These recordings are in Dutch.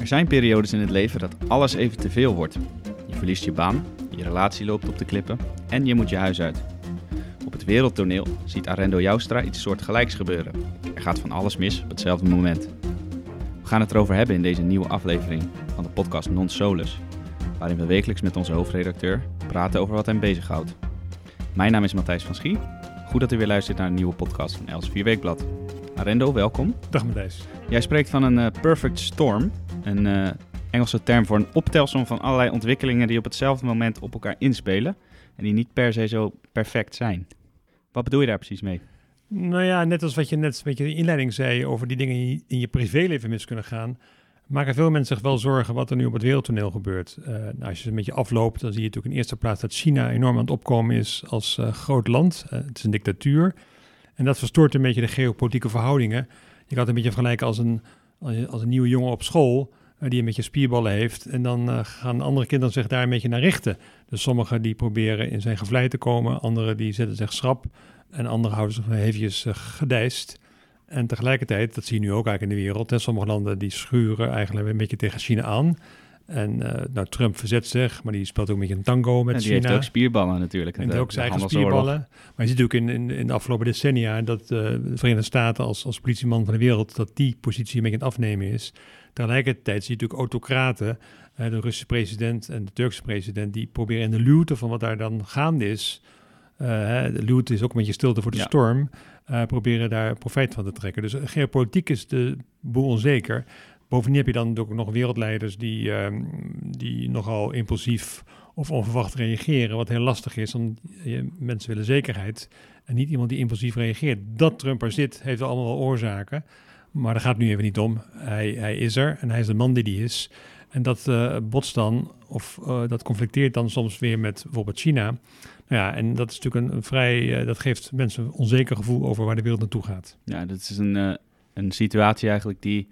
Er zijn periodes in het leven dat alles even te veel wordt. Je verliest je baan, je relatie loopt op de klippen en je moet je huis uit. Op het wereldtoneel ziet Arendo Joustra iets soortgelijks gebeuren. Er gaat van alles mis op hetzelfde moment. We gaan het erover hebben in deze nieuwe aflevering van de podcast Non Solus, waarin we wekelijks met onze hoofdredacteur praten over wat hem bezighoudt. Mijn naam is Matthijs van Schie. Goed dat u weer luistert naar een nieuwe podcast van Els 4 Weekblad. Arendo, welkom. Dag Matthijs. Jij spreekt van een eh, perfect storm, een eh, Engelse term voor een optelsom van allerlei ontwikkelingen die op hetzelfde moment op elkaar inspelen en die niet per se zo perfect zijn. Wat bedoel je daar precies mee? Nou ja, net als wat je net in de inleiding zei over die dingen die in je privéleven mis kunnen gaan, maken veel mensen zich wel zorgen wat er nu op het wereldtoneel gebeurt. Uh, nou, als je een beetje afloopt, dan zie je natuurlijk in eerste plaats dat China enorm aan het opkomen is als uh, groot land. Het is een dictatuur. En dat verstoort een beetje de geopolitieke verhoudingen. Je kan het een beetje vergelijken als een, als een nieuwe jongen op school die een beetje spierballen heeft. En dan gaan andere kinderen zich daar een beetje naar richten. Dus sommigen die proberen in zijn gevlei te komen, anderen die zetten zich schrap en anderen houden zich eventjes gedijst. En tegelijkertijd, dat zie je nu ook eigenlijk in de wereld, hè, sommige landen die schuren eigenlijk een beetje tegen China aan. En uh, nou, Trump verzet zich, maar die speelt ook een beetje een tango met en die China. heeft ook spierballen natuurlijk. En ook zijn eigen spierballen. Maar je ziet ook in, in, in de afgelopen decennia dat uh, de Verenigde Staten als, als politieman van de wereld, dat die positie een beetje aan het afnemen is. Tegelijkertijd zie je natuurlijk autocraten, uh, de Russische president en de Turkse president, die proberen in de luwte van wat daar dan gaande is. de luwte is ook een beetje stilte voor de ja. storm. Proberen daar profijt van te trekken. Dus geopolitiek is de boel onzeker. Bovendien heb je dan ook nog wereldleiders die, um, die nogal impulsief of onverwacht reageren, wat heel lastig is, want mensen willen zekerheid en niet iemand die impulsief reageert. Dat Trump er zit, heeft allemaal wel oorzaken, maar daar gaat nu even niet om. Hij, hij is er en hij is de man die die is. En dat uh, botst dan, of uh, dat conflicteert dan soms weer met bijvoorbeeld China. Ja, en dat is natuurlijk een, vrij, uh, dat geeft mensen een onzeker gevoel over waar de wereld naartoe gaat. Ja, dat is een, een situatie eigenlijk die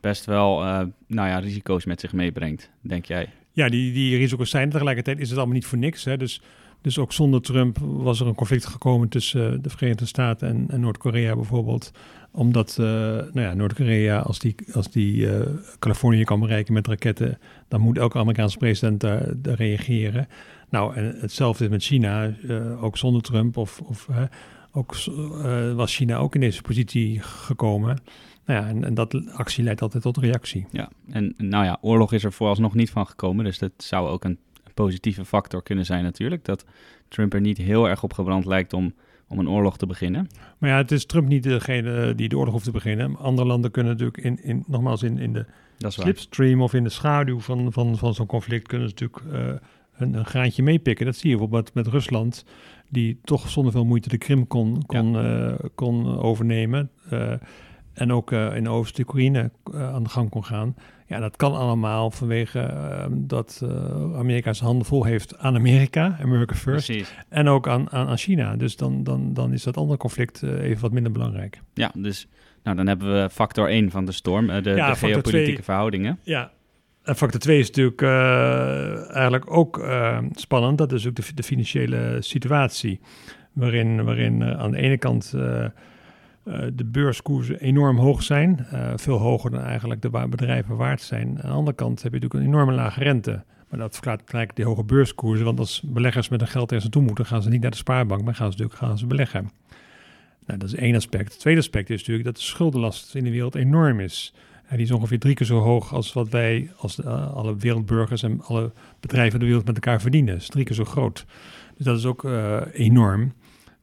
best wel, uh, nou ja, risico's met zich meebrengt, denk jij? Ja, die, die risico's zijn tegelijkertijd is het allemaal niet voor niks. Hè? Dus, dus ook zonder Trump was er een conflict gekomen tussen de Verenigde Staten en, Noord-Korea bijvoorbeeld. Omdat nou ja, Noord-Korea, als die, als die Californië kan bereiken met raketten, dan moet elke Amerikaanse president daar, reageren. Nou, en hetzelfde is met China, ook zonder Trump, of, of ook, uh, was China ook in deze positie gekomen. Nou ja, en, en, dat actie leidt altijd tot reactie. Ja, en nou ja, oorlog is er vooralsnog niet van gekomen, dus dat zou ook een positieve factor kunnen zijn natuurlijk, dat Trump er niet heel erg op gebrand lijkt om, om een oorlog te beginnen. Maar ja, het is Trump niet degene die de oorlog hoeft te beginnen. Andere landen kunnen natuurlijk, in, in, nogmaals, in, in de slipstream of in de schaduw van, van, van zo'n conflict kunnen ze natuurlijk een, een graantje meepikken. Dat zie je bijvoorbeeld met Rusland, die toch zonder veel moeite de Krim kon, kon, ja. uh, kon overnemen. Uh, en ook uh, in Oost-Oekraïne aan de gang kon gaan. Ja, dat kan allemaal vanwege dat Amerika zijn handen vol heeft aan Amerika, America First. Precies. En ook aan, aan, aan China. Dus dan, dan, dan is dat andere conflict even wat minder belangrijk. Ja, dus nou, dan hebben we factor 1 van de storm, de, ja, de geopolitieke 2, verhoudingen. Ja, factor 2 is natuurlijk uh, eigenlijk ook uh, spannend. Dat is ook de, de financiële situatie. Waarin, waarin uh, aan de ene kant de beurskoersen enorm hoog zijn. veel hoger dan eigenlijk de bedrijven waard zijn. Aan de andere kant heb je natuurlijk een enorme lage rente. Maar dat verklaart gelijk die hoge beurskoersen. Want als beleggers met hun geld ergens naartoe moeten, gaan ze niet naar de spaarbank, maar gaan ze natuurlijk gaan ze beleggen. Nou, dat is één aspect. Het tweede aspect is natuurlijk dat de schuldenlast in de wereld enorm is. Die is ongeveer drie keer zo hoog als wat wij, als de, uh, alle wereldburgers en alle bedrijven in de wereld met elkaar verdienen. Dat is drie keer zo groot. Dus dat is ook uh, enorm.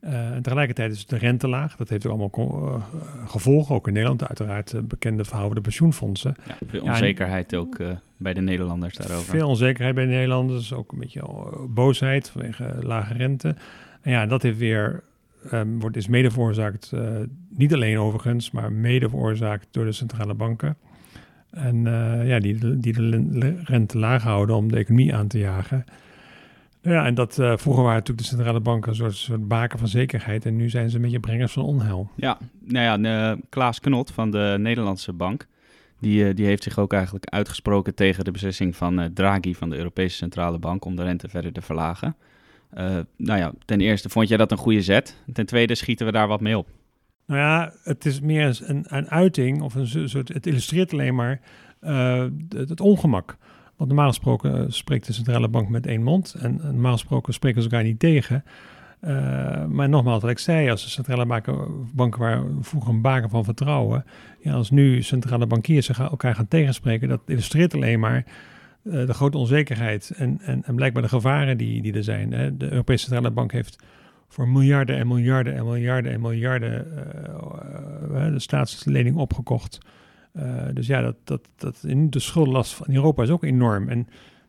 Uh, en tegelijkertijd is de rente laag. Dat heeft ook allemaal gevolgen, ook in Nederland. Uiteraard bekende verhouden pensioenfondsen. Ja, veel onzekerheid ja, ook bij de Nederlanders daarover. Veel onzekerheid bij de Nederlanders. Ook een beetje boosheid vanwege lage rente. En ja, dat heeft weer um, wordt, is mede veroorzaakt, uh, niet alleen overigens, maar mede veroorzaakt door de centrale banken. En uh, ja, die, die de rente laag houden om de economie aan te jagen. Nou ja, en dat uh, vroeger waren natuurlijk de centrale banken een soort, soort baken van zekerheid. En nu zijn ze een beetje brengers van onheil. Ja, nou ja, Klaas Knot van de Nederlandse Bank. Die, die heeft zich ook eigenlijk uitgesproken tegen de beslissing van Draghi van de Europese Centrale Bank om de rente verder te verlagen. Uh, nou ja, ten eerste vond jij dat een goede zet. Ten tweede schieten we daar wat mee op. Nou ja, het is meer een, een uiting of een soort. Het illustreert alleen maar het, het, ongemak. Want normaal gesproken spreekt de centrale bank met één mond en normaal gesproken spreken ze elkaar niet tegen. Maar nogmaals, wat ik zei, als de centrale banken, banken waren vroeger een baken van vertrouwen. Ja, als nu centrale bankiers elkaar gaan tegenspreken, dat illustreert alleen maar de grote onzekerheid en, en, en, blijkbaar de gevaren die, die er zijn. Hè. De Europese Centrale Bank heeft voor miljarden en miljarden en miljarden en miljarden uh, de staatslening opgekocht. dus ja, dat, dat, dat, de schuldenlast van Europa is ook enorm. En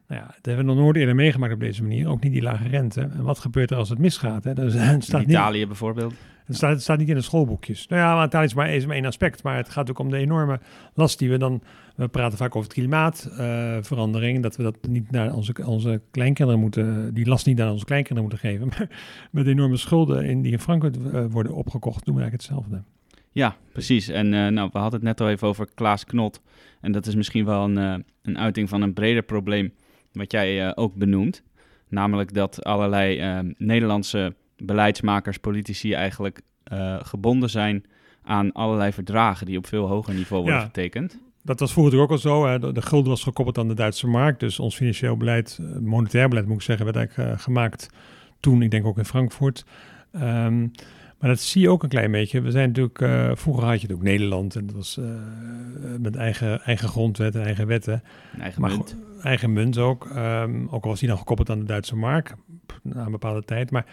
nou ja, dat hebben we nog nooit eerder meegemaakt op deze manier. Ook niet die lage rente. En wat gebeurt er als het misgaat? Hè? Dus, het staat Italië niet, bijvoorbeeld. Het staat, het staat niet in de schoolboekjes. Nou ja, Italië is maar, is maar één aspect. Maar het gaat ook om de enorme last die we dan... We praten vaak over het klimaatverandering. Uh, dat we dat niet naar onze, onze kleinkinderen moeten... Die last niet naar onze kleinkinderen moeten geven. Maar met enorme schulden in, die in Frankrijk uh, worden opgekocht... doen we eigenlijk hetzelfde. Ja, precies. En uh, nou, we hadden het net al even over Klaas Knot. En dat is misschien wel een, een uiting van een breder probleem wat jij uh, ook benoemt. Namelijk dat allerlei uh, Nederlandse beleidsmakers, politici eigenlijk uh, gebonden zijn aan allerlei verdragen die op veel hoger niveau worden ja, getekend. Dat was vroeger ook al zo. Hè. De, de, gulden was gekoppeld aan de Duitse markt. Dus ons financieel beleid, monetair beleid moet ik zeggen, werd eigenlijk gemaakt toen, ik denk ook in Frankfurt. Um, maar dat zie je ook een klein beetje. We zijn natuurlijk, uh, vroeger had je het ook Nederland en dat was uh, met eigen, eigen grondwet en eigen wetten. eigen munt. Eigen munt ook. Um, ook al was die dan gekoppeld aan de Duitse mark na een bepaalde tijd. Maar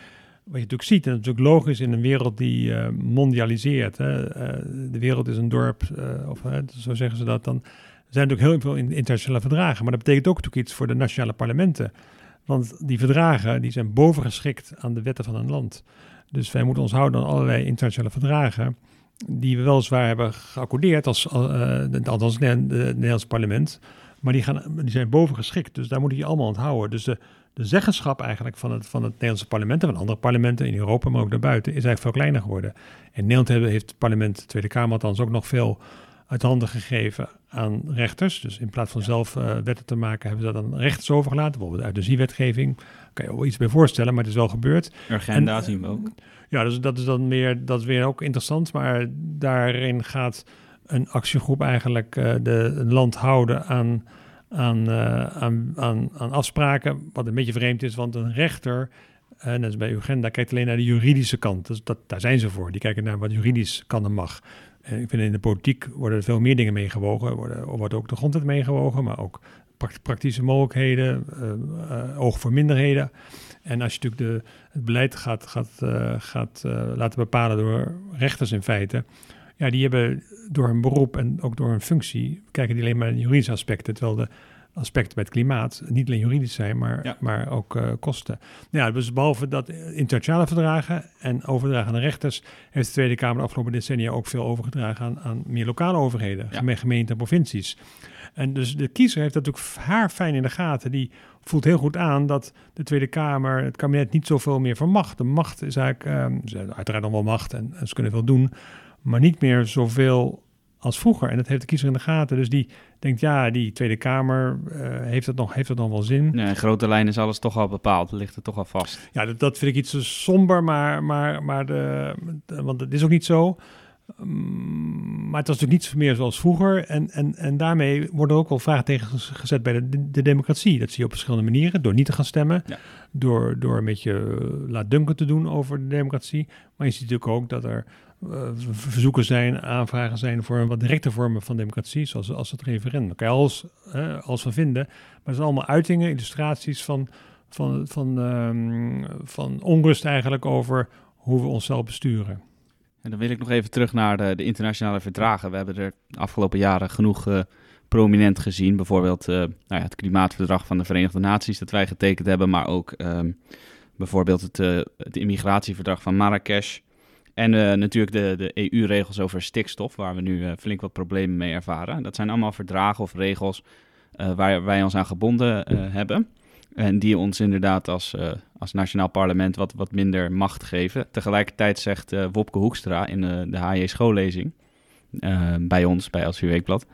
wat je natuurlijk ziet, en dat is natuurlijk logisch in een wereld die uh, mondialiseert. Hè? de wereld is een dorp, of zo zeggen ze dat dan. Er zijn natuurlijk heel veel internationale verdragen. Maar dat betekent ook natuurlijk iets voor de nationale parlementen. Want die verdragen die zijn bovengeschikt aan de wetten van een land. Dus wij moeten ons houden aan allerlei internationale verdragen die we weliswaar hebben geaccordeerd als, uh, althans het Nederlands parlement, maar die, gaan, die zijn bovengeschikt. Dus daar moet je allemaal onthouden. Dus de, zeggenschap eigenlijk van het, van het Nederlandse parlement en van andere parlementen in Europa, maar ook daarbuiten, is eigenlijk veel kleiner geworden. In Nederland heeft het parlement, de Tweede Kamer althans, ook nog veel uit handen gegeven aan rechters. Dus in plaats van zelf uh, wetten te maken, hebben ze dat aan rechters overgelaten. Bijvoorbeeld uit de ziewetgeving. Kan je wel iets bij voorstellen, maar het is wel gebeurd. Agenda zien we ook. Ja, dus dat is dan weer, dat is weer ook interessant. Maar daarin gaat een actiegroep eigenlijk uh, de, een land houden aan, aan, uh, aan, aan, aan afspraken. Wat een beetje vreemd is, want een rechter en dat is bij Uganda kijkt alleen naar de juridische kant. Dus dat, daar zijn ze voor. Die kijken naar wat juridisch kan en mag. En ik vind in de politiek worden er veel meer dingen meegewogen. Worden, wordt ook de grondwet meegewogen, maar ook praktische mogelijkheden, uh, oog voor minderheden. En als je natuurlijk de, het beleid gaat, gaat, gaat laten bepalen door rechters in feite, ja, die hebben door hun beroep en ook door hun functie, kijken die alleen maar naar juridische aspecten, terwijl de aspecten bij het klimaat niet alleen juridisch zijn, maar, maar ook uh, kosten. Nou ja, dus behalve dat internationale verdragen en overdragen aan rechters, heeft de Tweede Kamer de afgelopen decennia ook veel overgedragen aan, aan meer lokale overheden, ja. gemeenten en provincies. En dus de kiezer heeft dat natuurlijk haar fijn in de gaten. Die voelt heel goed aan dat de Tweede Kamer, het kabinet niet zoveel meer vermacht. De macht is eigenlijk, um, ze uiteraard nog wel macht en, en ze kunnen veel doen, maar niet meer zoveel als vroeger. En dat heeft de kiezer in de gaten. Dus die denkt, ja, die Tweede Kamer, uh, heeft, dat nog, heeft dat nog wel zin? Nee, in grote lijnen is alles toch al bepaald. Ligt het toch al vast. Ja, dat, dat vind ik iets somber, maar, maar, maar de, want het is ook niet zo. Mm, maar het was natuurlijk niet meer zoals vroeger. En, en, en daarmee worden ook wel vragen tegen gezet bij de, de, democratie. Dat zie je op verschillende manieren. Door niet te gaan stemmen. Door, door een beetje uh, laatdunken te doen over de democratie. Maar je ziet natuurlijk ook dat er verzoeken zijn, aanvragen zijn voor wat directe vormen van democratie, zoals als het referendum. Daar kan je van vinden, maar het zijn allemaal uitingen, illustraties van, van, van, um, van onrust eigenlijk over hoe we onszelf besturen. En dan wil ik nog even terug naar de, internationale verdragen. We hebben er de afgelopen jaren genoeg uh, prominent gezien. Bijvoorbeeld nou ja, het klimaatverdrag van de Verenigde Naties dat wij getekend hebben, maar ook um, bijvoorbeeld het, het immigratieverdrag van Marrakesh. En uh, natuurlijk de, de EU-regels over stikstof, waar we nu uh, flink wat problemen mee ervaren. Dat zijn allemaal verdragen of regels uh, waar wij ons aan gebonden hebben. En die ons inderdaad als, als nationaal parlement wat, wat minder macht geven. Tegelijkertijd zegt Wopke Hoekstra in de, HJ schoollezing bij ons, bij LCW Weekblad,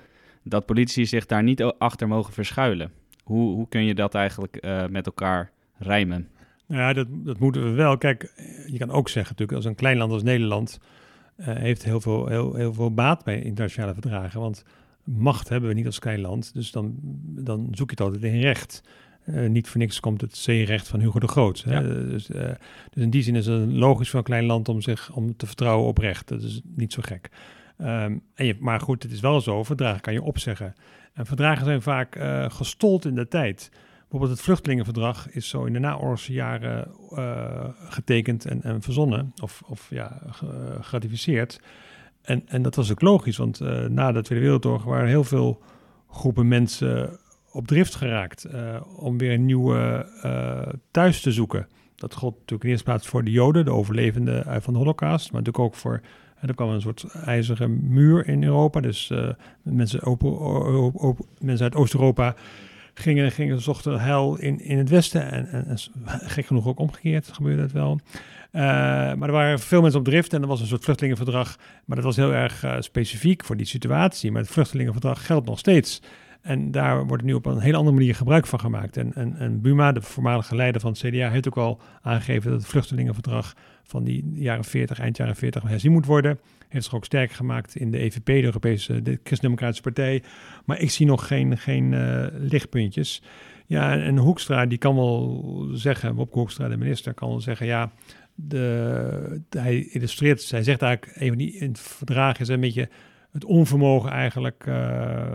dat politici zich daar niet achter mogen verschuilen. Hoe, hoe kun je dat eigenlijk met elkaar rijmen? Nou ja, dat, dat moeten we wel. Kijk, je kan ook zeggen natuurlijk, als een klein land als Nederland uh, heeft heel veel, heel, heel veel baat bij internationale verdragen. Want macht hebben we niet als klein land. Dus dan, dan zoek je het altijd in recht. Uh, niet voor niks komt het zeerecht van Hugo de Groot. Hè? Dus, uh, dus, in die zin is het logisch voor een klein land om zich om te vertrouwen op recht. Dat is niet zo gek. Um, en je, maar goed, het is wel zo, verdragen kan je opzeggen. En verdragen zijn vaak gestold in de tijd. Bijvoorbeeld het vluchtelingenverdrag is zo in de naoorlogse jaren getekend en, en, verzonnen, of, of ja, geratificeerd. En, en dat was ook logisch, want na de Tweede Wereldoorlog waren heel veel groepen mensen op drift geraakt om weer een nieuwe thuis te zoeken. Dat gold natuurlijk in eerste plaats voor de Joden, de overlevenden van de Holocaust, maar natuurlijk ook voor. Er kwam een soort ijzeren muur in Europa. Dus mensen, open, open, mensen uit Oost-Europa gingen, gingen zochten heil in, in het Westen. En, en, gek genoeg ook omgekeerd gebeurde dat wel. Uh, maar er waren veel mensen op drift en er was een soort vluchtelingenverdrag. Maar dat was heel erg uh, specifiek voor die situatie. Maar het vluchtelingenverdrag geldt nog steeds. En daar wordt nu op een hele andere manier gebruik van gemaakt. En, en Buma, de voormalige leider van het CDA, heeft ook al aangegeven dat het vluchtelingenverdrag van die jaren 40, eind jaren 40 herzien moet worden. Heeft zich ook sterk gemaakt in de EVP, de Europese de Christendemocratische Partij. Maar ik zie nog geen, geen uh, lichtpuntjes. Ja, en, Hoekstra, die kan wel zeggen, Bob Hoekstra, de minister, kan wel zeggen, ja, de, hij illustreert, hij zegt eigenlijk, even die in het verdrag is een beetje het onvermogen eigenlijk uh,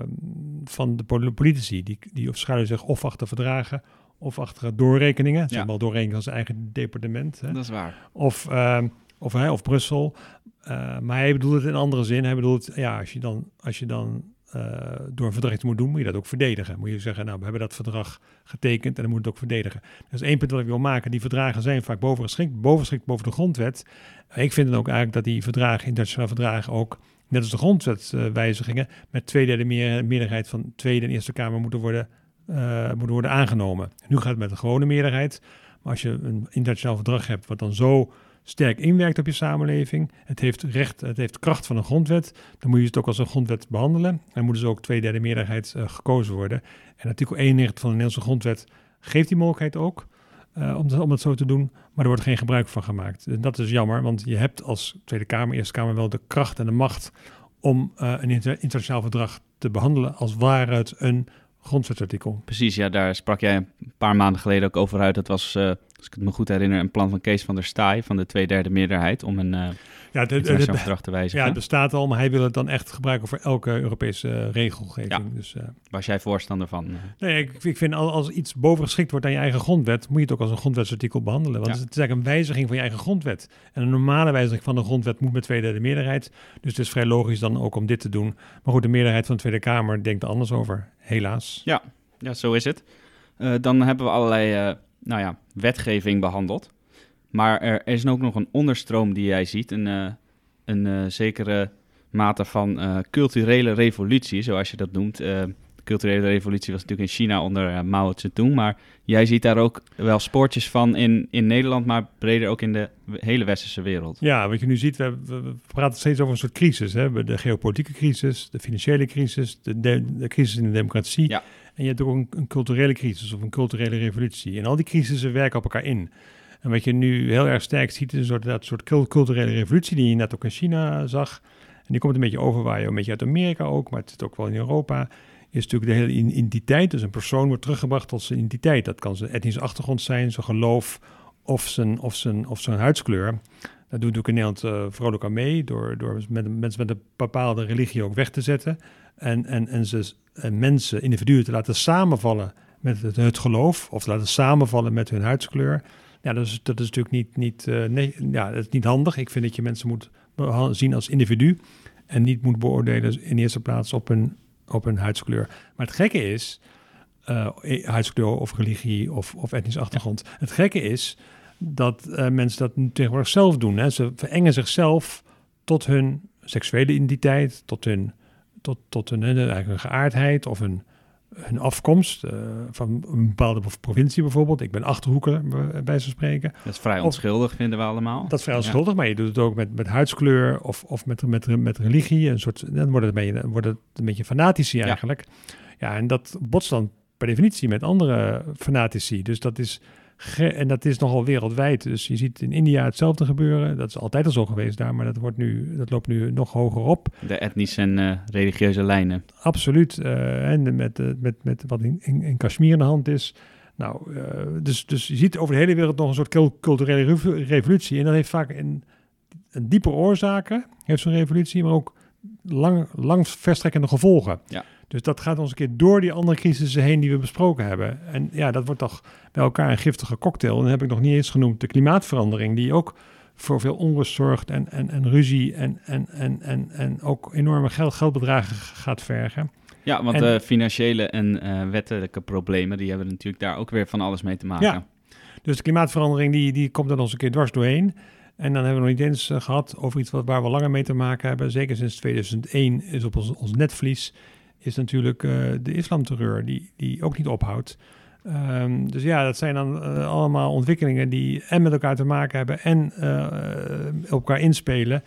van de politici. Die, die schuilen zich of achter verdragen of achter doorrekeningen. Ja. Zeg maar doorrekeningen van zijn eigen departement. Hè. Dat is waar. Of, uh, of, hè, of Brussel. Uh, maar hij bedoelt het in andere zin. Hij bedoelt, ja, als je dan, als je dan door een verdrag iets moet doen, moet je dat ook verdedigen. Moet je zeggen, nou, we hebben dat verdrag getekend en dan moet het ook verdedigen. Dat is één punt wat ik wil maken. Die verdragen zijn vaak bovengeschikt, bovengeschikt boven de grondwet. Ik vind dan ook eigenlijk dat die verdragen, internationale verdragen, ook net als de grondwetswijzigingen, met twee derde meer, meerderheid van Tweede en Eerste Kamer moeten worden, uh, moeten worden aangenomen. Nu gaat het met een gewone meerderheid. Maar als je een internationaal verdrag hebt wat dan zo sterk inwerkt op je samenleving, het heeft recht, het heeft kracht van een grondwet, dan moet je het ook als een grondwet behandelen. En moet dus ook twee derde meerderheid uh, gekozen worden. En artikel 91 van de Nederlandse grondwet geeft die mogelijkheid ook. Uh, om, om dat zo te doen, maar er wordt geen gebruik van gemaakt. En dat is jammer, want je hebt als Tweede Kamer, Eerste Kamer wel de kracht en de macht om een inter internationaal verdrag te behandelen als het een grondwetsartikel. Precies, ja, daar sprak jij een paar maanden geleden ook over uit. Dat was, uh, als ik het me goed herinner, een plan van Kees van der Staaij van de tweederde meerderheid om een ja, de, de, verdrag te wijzigen. Ja, het bestaat al, maar hij wil het dan echt gebruiken voor elke Europese uh, regelgeving. Ja. Dus, uh, Was jij voorstander van? Nee, ik, ik vind als, iets bovengeschikt wordt aan je eigen grondwet, moet je het ook als een grondwetsartikel behandelen. Want ja. het is eigenlijk een wijziging van je eigen grondwet. En een normale wijziging van de grondwet moet met tweederde meerderheid. Dus het is vrij logisch dan ook om dit te doen. Maar goed, de meerderheid van de Tweede Kamer denkt er anders over, helaas. Ja, ja zo is het. Uh, dan hebben we allerlei nou ja, wetgeving behandeld. Maar er is ook nog een onderstroom die jij ziet, een, uh, een uh, zekere mate van uh, culturele revolutie, zoals je dat noemt. de culturele revolutie was natuurlijk in China onder Mao Zedong, maar jij ziet daar ook wel spoortjes van in, in Nederland, maar breder ook in de hele westerse wereld. Ja, wat je nu ziet, we, we, we praten steeds over een soort crisis. Hè? De geopolitieke crisis, de financiële crisis, de, de, de crisis in de democratie. Ja. En je hebt ook een, culturele crisis of een culturele revolutie. En al die crisissen werken op elkaar in. En wat je nu heel erg sterk ziet, is een soort, dat soort culturele revolutie die je net ook in China zag. En die komt een beetje overwaaien, een beetje uit Amerika ook, maar het zit ook wel in Europa. Is natuurlijk de hele identiteit. Dus een persoon wordt teruggebracht tot zijn identiteit. Dat kan zijn etnische achtergrond zijn, zijn geloof of zijn, of zijn, of zijn huidskleur. Dat doet ook in Nederland uh, vrolijk aan mee, door, door met, mensen met een bepaalde religie ook weg te zetten. En, en, en, ze, en mensen, individuen te laten samenvallen met het, het geloof, of te laten samenvallen met hun huidskleur. Ja, dat is, dat is natuurlijk niet, niet, uh, nee, ja, dat is niet handig. Ik vind dat je mensen moet zien als individu en niet moet beoordelen in eerste plaats op hun, op hun huidskleur. Maar het gekke is, uh, huidskleur of religie of, of etnische achtergrond. Ja. Het gekke is dat uh, mensen dat nu tegenwoordig zelf doen. Hè. Ze verengen zichzelf tot hun seksuele identiteit, tot hun, tot, tot hun, hun eigen geaardheid of hun hun afkomst uh, van een bepaalde provincie bijvoorbeeld. Ik ben Achterhoeker, bij ze spreken. Dat is vrij onschuldig, of, vinden we allemaal. Dat is vrij onschuldig, ja. maar je doet het ook met, met huidskleur of, of met, met, met religie. Een soort, dan wordt het een beetje, wordt het een beetje fanatici eigenlijk. Ja. ja, en dat botst dan per definitie met andere fanatici. Dus dat is en dat is nogal wereldwijd. Dus je ziet in India hetzelfde gebeuren. Dat is altijd al zo geweest daar, maar dat, wordt nu, dat loopt nu nog hoger op. De etnische en uh, religieuze lijnen. Absoluut. Uh, en met, uh, met, met wat in, in, in Kashmir aan de hand is. Nou, dus, dus je ziet over de hele wereld nog een soort culturele revolutie. En dat heeft vaak een, een diepe oorzaken, heeft zo'n revolutie, maar ook lang, lang verstrekkende gevolgen. Ja. Dus dat gaat ons een keer door die andere crisissen heen die we besproken hebben. En ja, dat wordt toch bij elkaar een giftige cocktail. En dan heb ik nog niet eens genoemd de klimaatverandering, die ook voor veel onrust zorgt en, en, en ruzie en, en, en, en, en ook enorme geld, geldbedragen gaat vergen. Ja, want de financiële en uh, wettelijke problemen, die hebben natuurlijk daar ook weer van alles mee te maken. Ja, dus de klimaatverandering die, die komt er ons een keer dwars doorheen. En dan hebben we nog niet eens uh, gehad over iets wat, waar we langer mee te maken hebben. Zeker sinds 2001 is op ons, ons netvlies is natuurlijk uh, de islamterreur, die, die ook niet ophoudt. Um, dus ja, dat zijn dan uh, allemaal ontwikkelingen die en met elkaar te maken hebben en uh, op elkaar inspelen.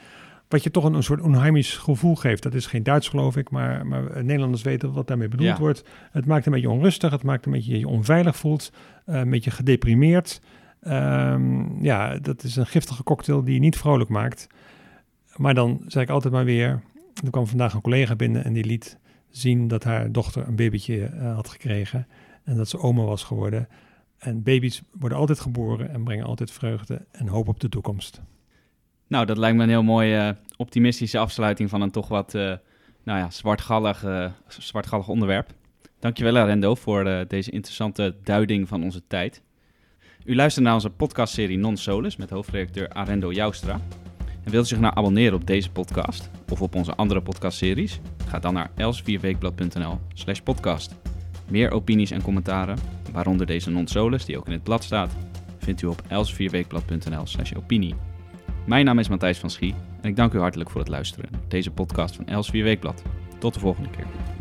Wat je toch een, een soort onheimisch gevoel geeft. Dat is geen Duits, geloof ik, maar, maar Nederlanders weten wat daarmee bedoeld Ja. wordt. Het maakt een beetje onrustig, het maakt een beetje je onveilig voelt, een beetje gedeprimeerd. Um, ja, dat is een giftige cocktail die je niet vrolijk maakt. Maar dan zeg ik altijd maar weer. Er kwam vandaag een collega binnen en die liet zien dat haar dochter een babytje uh, had gekregen. En dat ze oma was geworden. En baby's worden altijd geboren en brengen altijd vreugde en hoop op de toekomst. Nou, dat lijkt me een heel mooie uh, optimistische afsluiting van een toch wat uh, nou ja, zwartgallig, zwartgallig onderwerp. Dankjewel Arendo voor deze interessante duiding van onze tijd. U luistert naar onze podcastserie Non Solus met hoofdredacteur Arendo Joustra. Wilt u zich nou abonneren op deze podcast of op onze andere podcastseries? Ga dan naar elsvierweekblad.nl slash podcast. Meer opinies en commentaren, waaronder deze Non Solus die ook in het blad staat, vindt u op elsvierweekblad.nl slash opinie. Mijn naam is Matthijs van Schie en ik dank u hartelijk voor het luisteren naar deze podcast van Els Weekblad. Tot de volgende keer.